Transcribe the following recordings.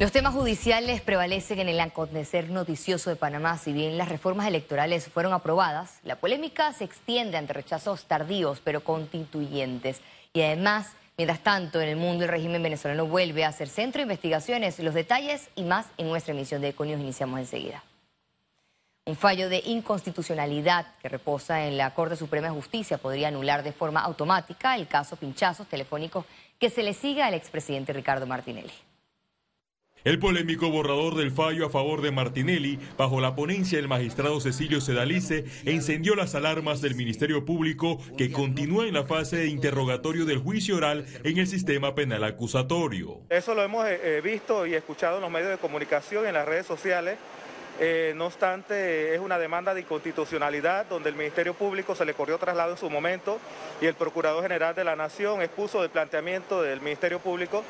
Los temas judiciales prevalecen en el acontecer noticioso de Panamá. Si bien las reformas electorales fueron aprobadas, la polémica se extiende ante rechazos tardíos pero constituyentes. Y además, mientras tanto, en el mundo el régimen venezolano vuelve a ser centro de investigaciones. Los detalles y más en nuestra emisión de Econios iniciamos enseguida. Un fallo de inconstitucionalidad que reposa en la Corte Suprema de Justicia podría anular de forma automática el caso pinchazos telefónicos que se le sigue al expresidente Ricardo Martinelli. El polémico borrador del fallo a favor de Martinelli, bajo la ponencia del magistrado Cecilio Sedalice, encendió las alarmas del Ministerio Público que continúa en la fase de interrogatorio del juicio oral en el sistema penal acusatorio. Eso lo hemos eh, eh, visto y escuchado en los medios de comunicación, en las redes sociales. Eh, no obstante, es una demanda de inconstitucionalidad donde el Ministerio Público se le corrió traslado en su momento y el Procurador General de la Nación expuso el planteamiento del Ministerio Público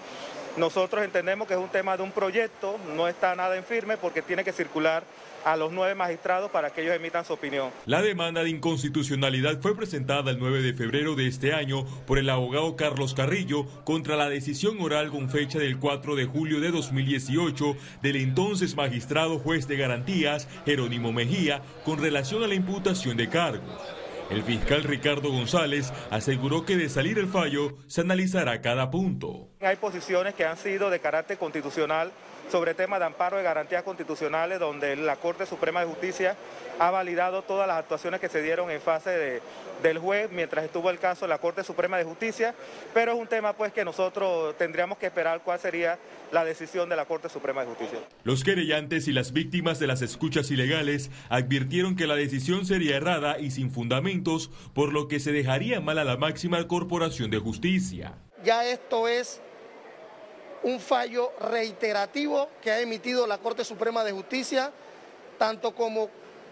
nosotros entendemos que es un tema de un proyecto, no está nada en firme porque tiene que circular a los nueve magistrados para que ellos emitan su opinión. La demanda de inconstitucionalidad fue presentada el 9 de febrero de este año por el abogado Carlos Carrillo contra la decisión oral con fecha del 4 de julio de 2018 del entonces magistrado juez de garantías Jerónimo Mejía con relación a la imputación de cargos. El fiscal Ricardo González aseguró que de salir el fallo se analizará cada punto. Hay posiciones que han sido de carácter constitucional sobre temas de amparo de garantías constitucionales donde la Corte Suprema de Justicia ha validado todas las actuaciones que se dieron en fase de, del juez mientras estuvo el caso en la Corte Suprema de Justicia, pero es un tema pues que nosotros tendríamos que esperar cuál sería la decisión de la Corte Suprema de Justicia. Los querellantes y las víctimas de las escuchas ilegales advirtieron que la decisión sería errada y sin fundamentos, por lo que se dejaría mal a la máxima corporación de justicia. Ya esto es un fallo reiterativo que ha emitido la Corte Suprema de Justicia, tanto como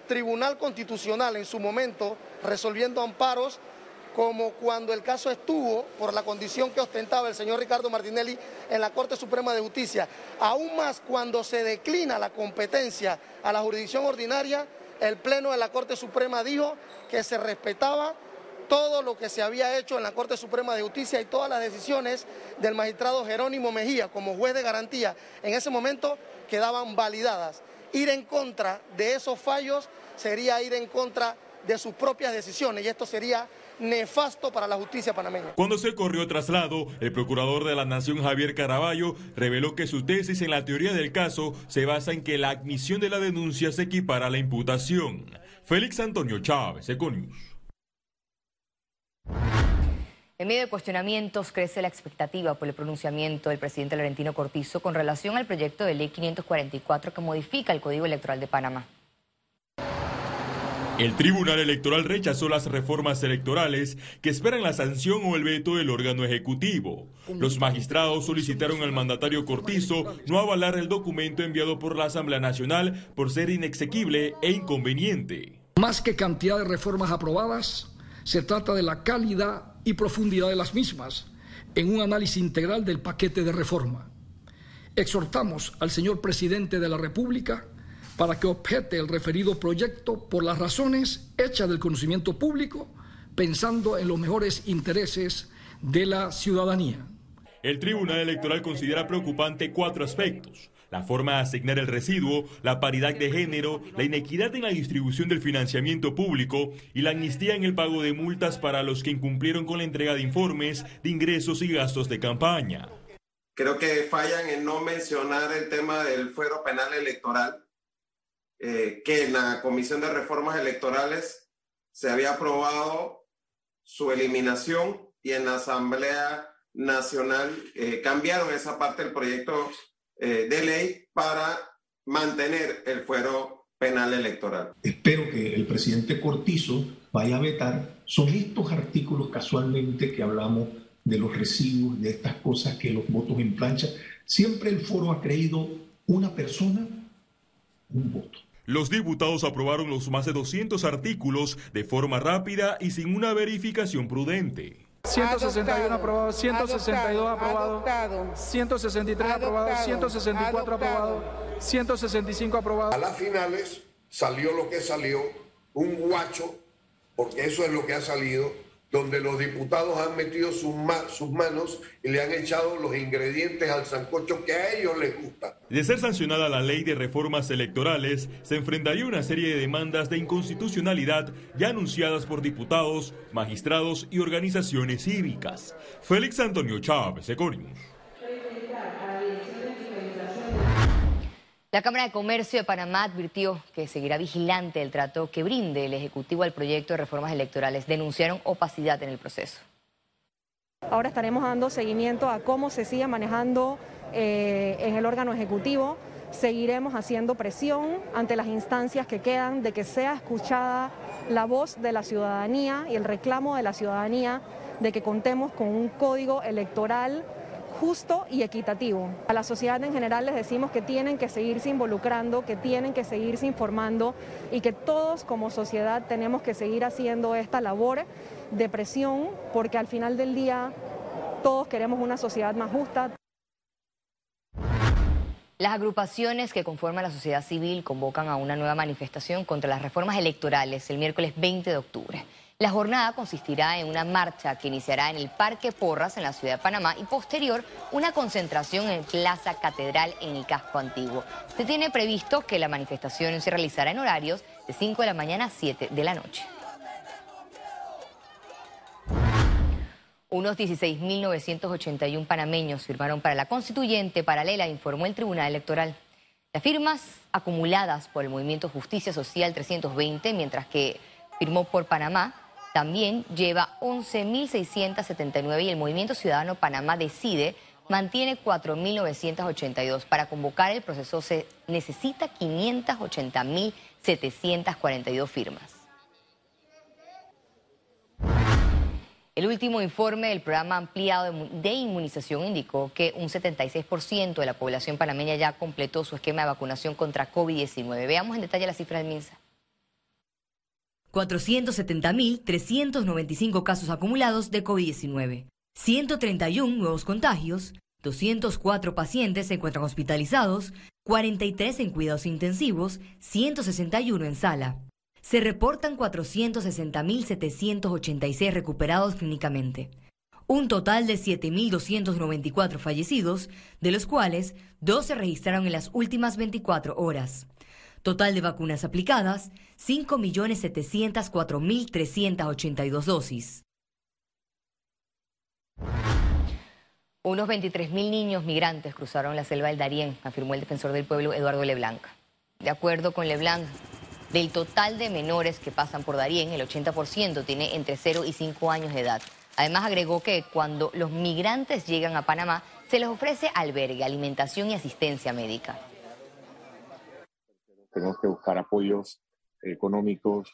Tribunal Constitucional en su momento resolviendo amparos, como cuando el caso estuvo por la condición que ostentaba el señor Ricardo Martinelli en la Corte Suprema de Justicia, aún más cuando se declina la competencia a la jurisdicción ordinaria, el Pleno de la Corte Suprema dijo que se respetaba todo lo que se había hecho en la Corte Suprema de Justicia y todas las decisiones del magistrado Jerónimo Mejía como juez de garantía en ese momento quedaban validadas. Ir en contra de esos fallos sería ir en contra de sus propias decisiones y esto sería nefasto para la justicia panameña. Cuando se corrió traslado, el procurador de la Nación Javier Caraballo reveló que su tesis en la teoría del caso se basa en que la admisión de la denuncia se equipara a la imputación. Félix Antonio Chávez, Econius. En medio de cuestionamientos crece la expectativa por el pronunciamiento del presidente Laurentino Cortizo con relación al proyecto de ley 544 que modifica el Código Electoral de Panamá. El Tribunal Electoral rechazó las reformas electorales que esperan la sanción o el veto del órgano ejecutivo. Los magistrados solicitaron al mandatario Cortizo no avalar el documento enviado por la Asamblea Nacional por ser inexequible e inconveniente. Más que cantidad de reformas aprobadas, se trata de la calidad y profundidad de las mismas en un análisis integral del paquete de reforma. Exhortamos al señor presidente de la República para que objete el referido proyecto por las razones hechas del conocimiento público, pensando en los mejores intereses de la ciudadanía. El Tribunal Electoral considera preocupante cuatro aspectos la forma de asignar el residuo, la paridad de género, la inequidad en la distribución del financiamiento público y la amnistía en el pago de multas para los que incumplieron con la entrega de informes de ingresos y gastos de campaña. Creo que fallan en no mencionar el tema del fuero penal electoral, eh, que en la Comisión de Reformas Electorales se había aprobado su eliminación y en la Asamblea Nacional eh, cambiaron esa parte del proyecto eh, de ley para mantener el fuero penal electoral. Espero que el presidente Cortizo vaya a vetar. Son estos artículos casualmente que hablamos de los residuos, de estas cosas que los votos en plancha. Siempre el foro ha creído una persona, un voto. Los diputados aprobaron los más de 200 artículos de forma rápida y sin una verificación prudente. 161 aprobado, 162 aprobado, 163 aprobado, 164 aprobado, 165 aprobado. A las finales salió lo que salió, un guacho, porque eso es lo que ha salido, donde los diputados han metido sus, manos y le han echado los ingredientes al sancocho que a ellos les gusta. De ser sancionada la ley de reformas electorales, se enfrentaría una serie de demandas de inconstitucionalidad ya anunciadas por diputados, magistrados y organizaciones cívicas. Félix Antonio Chávez, Econius. La Cámara de Comercio de Panamá advirtió que seguirá vigilante el trato que brinde el Ejecutivo al proyecto de reformas electorales. Denunciaron opacidad en el proceso. Ahora estaremos dando seguimiento a cómo se sigue manejando eh, en el órgano ejecutivo. Seguiremos haciendo presión ante las instancias que quedan de que sea escuchada la voz de la ciudadanía y el reclamo de la ciudadanía de que contemos con un código electoral justo y equitativo. A la sociedad en general les decimos que tienen que seguirse involucrando, que tienen que seguirse informando y que todos como sociedad tenemos que seguir haciendo esta labor de presión porque al final del día todos queremos una sociedad más justa. Las agrupaciones que conforman la sociedad civil convocan a una nueva manifestación contra las reformas electorales el miércoles 20 de octubre. La jornada consistirá en una marcha que iniciará en el Parque Porras en la ciudad de Panamá y posterior una concentración en Plaza Catedral en el casco antiguo. Se tiene previsto que la manifestación se realizará en horarios de 5 de la mañana a 7 de la noche. Unos 16.981 panameños firmaron para la constituyente paralela, informó el Tribunal Electoral. Las firmas acumuladas por el Movimiento Justicia Social 320, mientras que firmó por Panamá también lleva 11.679 y el Movimiento Ciudadano Panamá Decide mantiene 4.982. Para convocar el proceso se necesita 580.742 firmas. El último informe del programa ampliado de inmunización indicó que un 76% de la población panameña ya completó su esquema de vacunación contra COVID-19. Veamos en detalle la cifra del MINSA. 470.395 casos acumulados de COVID-19, 131 nuevos contagios, 204 pacientes se encuentran hospitalizados, 43 en cuidados intensivos, 161 en sala. Se reportan 460.786 recuperados clínicamente. Un total de 7.294 fallecidos, de los cuales dos se registraron en las últimas 24 horas. Total de vacunas aplicadas, 5.704.382 dosis. Unos 23.000 niños migrantes cruzaron la selva del Darién, afirmó el defensor del pueblo Eduardo Leblanc. De acuerdo con Leblanc, del total de menores que pasan por Darién, el 80% tiene entre 0 y 5 años de edad. Además agregó que cuando los migrantes llegan a Panamá, se les ofrece albergue, alimentación y asistencia médica tenemos que buscar apoyos económicos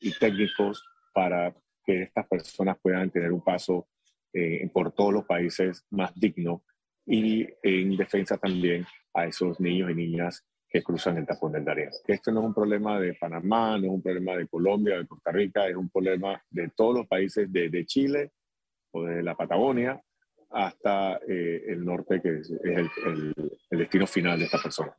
y técnicos para que estas personas puedan tener un paso eh, por todos los países más digno y en defensa también a esos niños y niñas que cruzan el tapón del Darién. Esto no es un problema de Panamá, no es un problema de Colombia, de Costa Rica, es un problema de todos los países, de, Chile o de la Patagonia hasta eh, el norte, que es, el, el destino final de estas personas.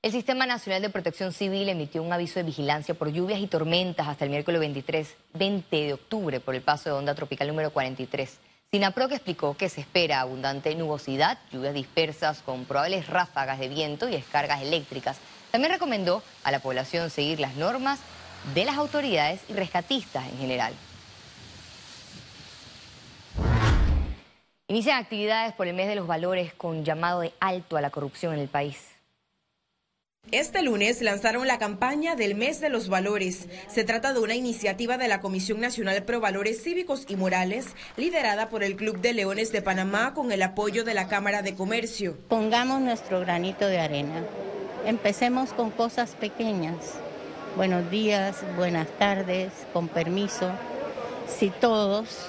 El Sistema Nacional de Protección Civil emitió un aviso de vigilancia por lluvias y tormentas hasta el miércoles 23, 20 de octubre por el paso de onda tropical número 43. SINAPROC explicó que se espera abundante nubosidad, lluvias dispersas con probables ráfagas de viento y descargas eléctricas. También recomendó a la población seguir las normas de las autoridades y rescatistas en general. Inician actividades por el mes de los valores con llamado de alto a la corrupción en el país. Este lunes lanzaron la campaña del Mes de los Valores. Se trata de una iniciativa de la Comisión Nacional Pro Valores Cívicos y Morales, liderada por el Club de Leones de Panamá con el apoyo de la Cámara de Comercio. Pongamos nuestro granito de arena. Empecemos con cosas pequeñas. Buenos días, buenas tardes, con permiso. Si todos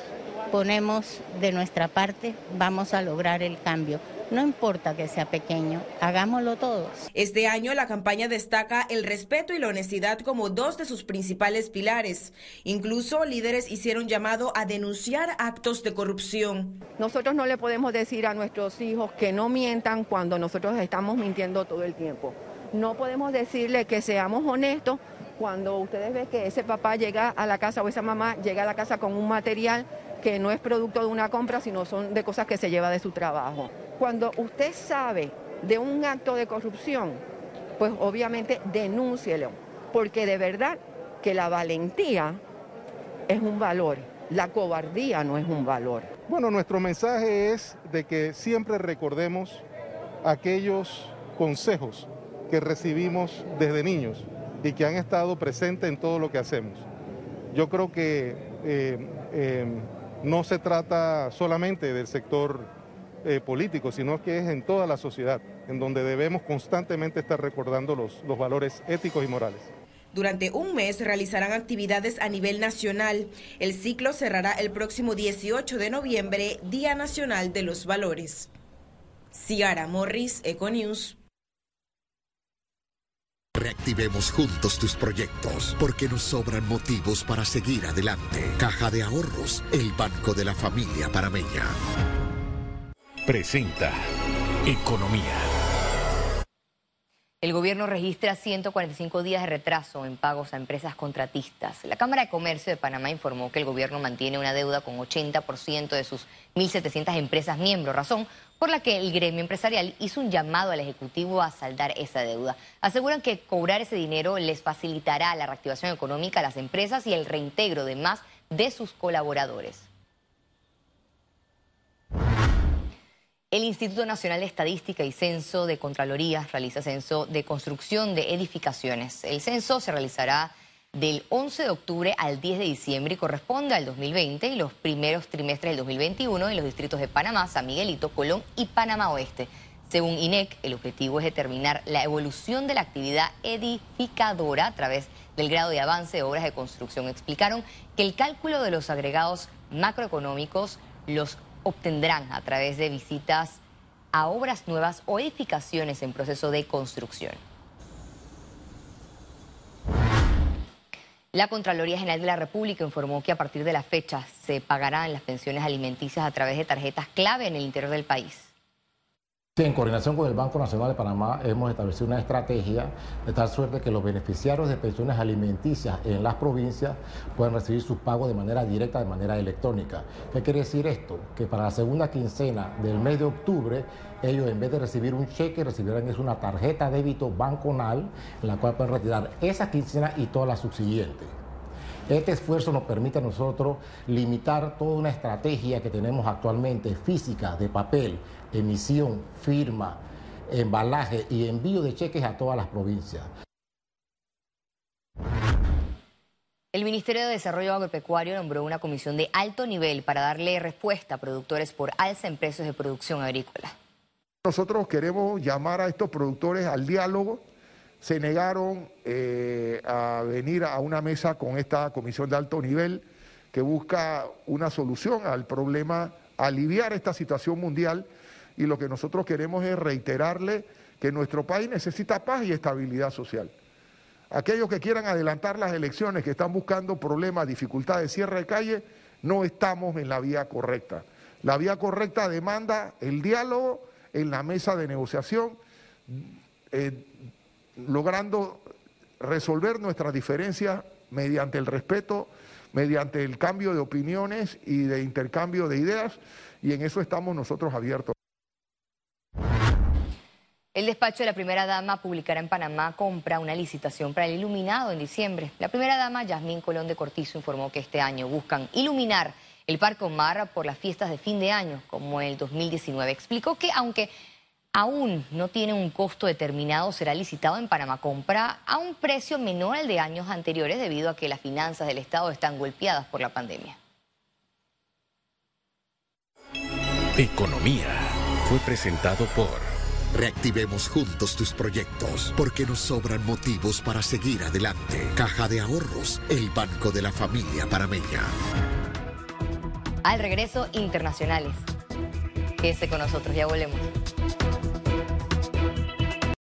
ponemos de nuestra parte, vamos a lograr el cambio. No importa que sea pequeño, hagámoslo todos. Este año la campaña destaca el respeto y la honestidad como dos de sus principales pilares. Incluso líderes hicieron llamado a denunciar actos de corrupción. Nosotros no le podemos decir a nuestros hijos que no mientan cuando nosotros estamos mintiendo todo el tiempo. No podemos decirle que seamos honestos cuando ustedes ven que ese papá llega a la casa o esa mamá llega a la casa con un material que no es producto de una compra, sino son de cosas que se lleva de su trabajo. Cuando usted sabe de un acto de corrupción, pues obviamente denúncielo, porque de verdad que la valentía es un valor, la cobardía no es un valor. Bueno, nuestro mensaje es de que siempre recordemos aquellos consejos que recibimos desde niños y que han estado presentes en todo lo que hacemos. Yo creo que eh, eh, no se trata solamente del sector eh, político, sino que es en toda la sociedad, en donde debemos constantemente estar recordando los, los valores éticos y morales. Durante un mes realizarán actividades a nivel nacional. El ciclo cerrará el próximo 18 de noviembre, Día Nacional de los Valores. Ciara Morris, Econews. Reactivemos juntos tus proyectos, porque nos sobran motivos para seguir adelante. Caja de Ahorros, el banco de la familia parameña. Presenta Economía. El gobierno registra 145 días de retraso en pagos a empresas contratistas. La Cámara de Comercio de Panamá informó que el gobierno mantiene una deuda con 80% de sus 1.700 empresas miembros, razón por la que el gremio empresarial hizo un llamado al Ejecutivo a saldar esa deuda. Aseguran que cobrar ese dinero les facilitará la reactivación económica a las empresas y el reintegro de más de sus colaboradores. El Instituto Nacional de Estadística y Censo de Contraloría realiza censo de construcción de edificaciones. El censo se realizará del 11 de octubre al 10 de diciembre y corresponde al 2020 y los primeros trimestres del 2021 en los distritos de Panamá, San Miguelito, Colón y Panamá Oeste. Según INEC, el objetivo es determinar la evolución de la actividad edificadora a través del grado de avance de obras de construcción. Explicaron que el cálculo de los agregados macroeconómicos los obtendrán a través de visitas a obras nuevas o edificaciones en proceso de construcción. La Contraloría General de la República informó que a partir de la fecha se pagarán las pensiones alimenticias a través de tarjetas clave en el interior del país en coordinación con el Banco Nacional de Panamá hemos establecido una estrategia de tal suerte que los beneficiarios de pensiones alimenticias en las provincias puedan recibir sus pagos de manera directa, de manera electrónica. ¿Qué quiere decir esto? Que para la segunda quincena del mes de octubre, ellos en vez de recibir un cheque, recibirán es una tarjeta débito banconal en la cual pueden retirar esa quincena y todas las subsiguientes. Este esfuerzo nos permite a nosotros limitar toda una estrategia que tenemos actualmente física de papel, emisión, firma, embalaje y envío de cheques a todas las provincias. El Ministerio de Desarrollo Agropecuario nombró una comisión de alto nivel para darle respuesta a productores por alza en precios de producción agrícola. Nosotros queremos llamar a estos productores al diálogo. Se negaron eh, a venir a una mesa con esta comisión de alto nivel que busca una solución al problema, aliviar esta situación mundial y lo que nosotros queremos es reiterarle que nuestro país necesita paz y estabilidad social. Aquellos que quieran adelantar las elecciones, que están buscando problemas, dificultades, cierre de calle, no estamos en la vía correcta. La vía correcta demanda el diálogo en la mesa de negociación, eh, logrando resolver nuestras diferencias mediante el respeto, mediante el cambio de opiniones y de intercambio de ideas, y en eso estamos nosotros abiertos. El despacho de la primera dama publicará en Panamá compra una licitación para el iluminado en diciembre. La primera dama, Yasmín Colón de Cortizo, informó que este año buscan iluminar el Parque Omar por las fiestas de fin de año, como el 2019. Explicó que aunque aún no tiene un costo determinado, será licitado en Panamá Compra a un precio menor al de años anteriores debido a que las finanzas del Estado están golpeadas por la pandemia. Economía fue presentado por... Reactivemos juntos tus proyectos, porque nos sobran motivos para seguir adelante. Caja de Ahorros, el banco de la familia parameña. Al regreso, internacionales. Quédese con nosotros, ya volvemos.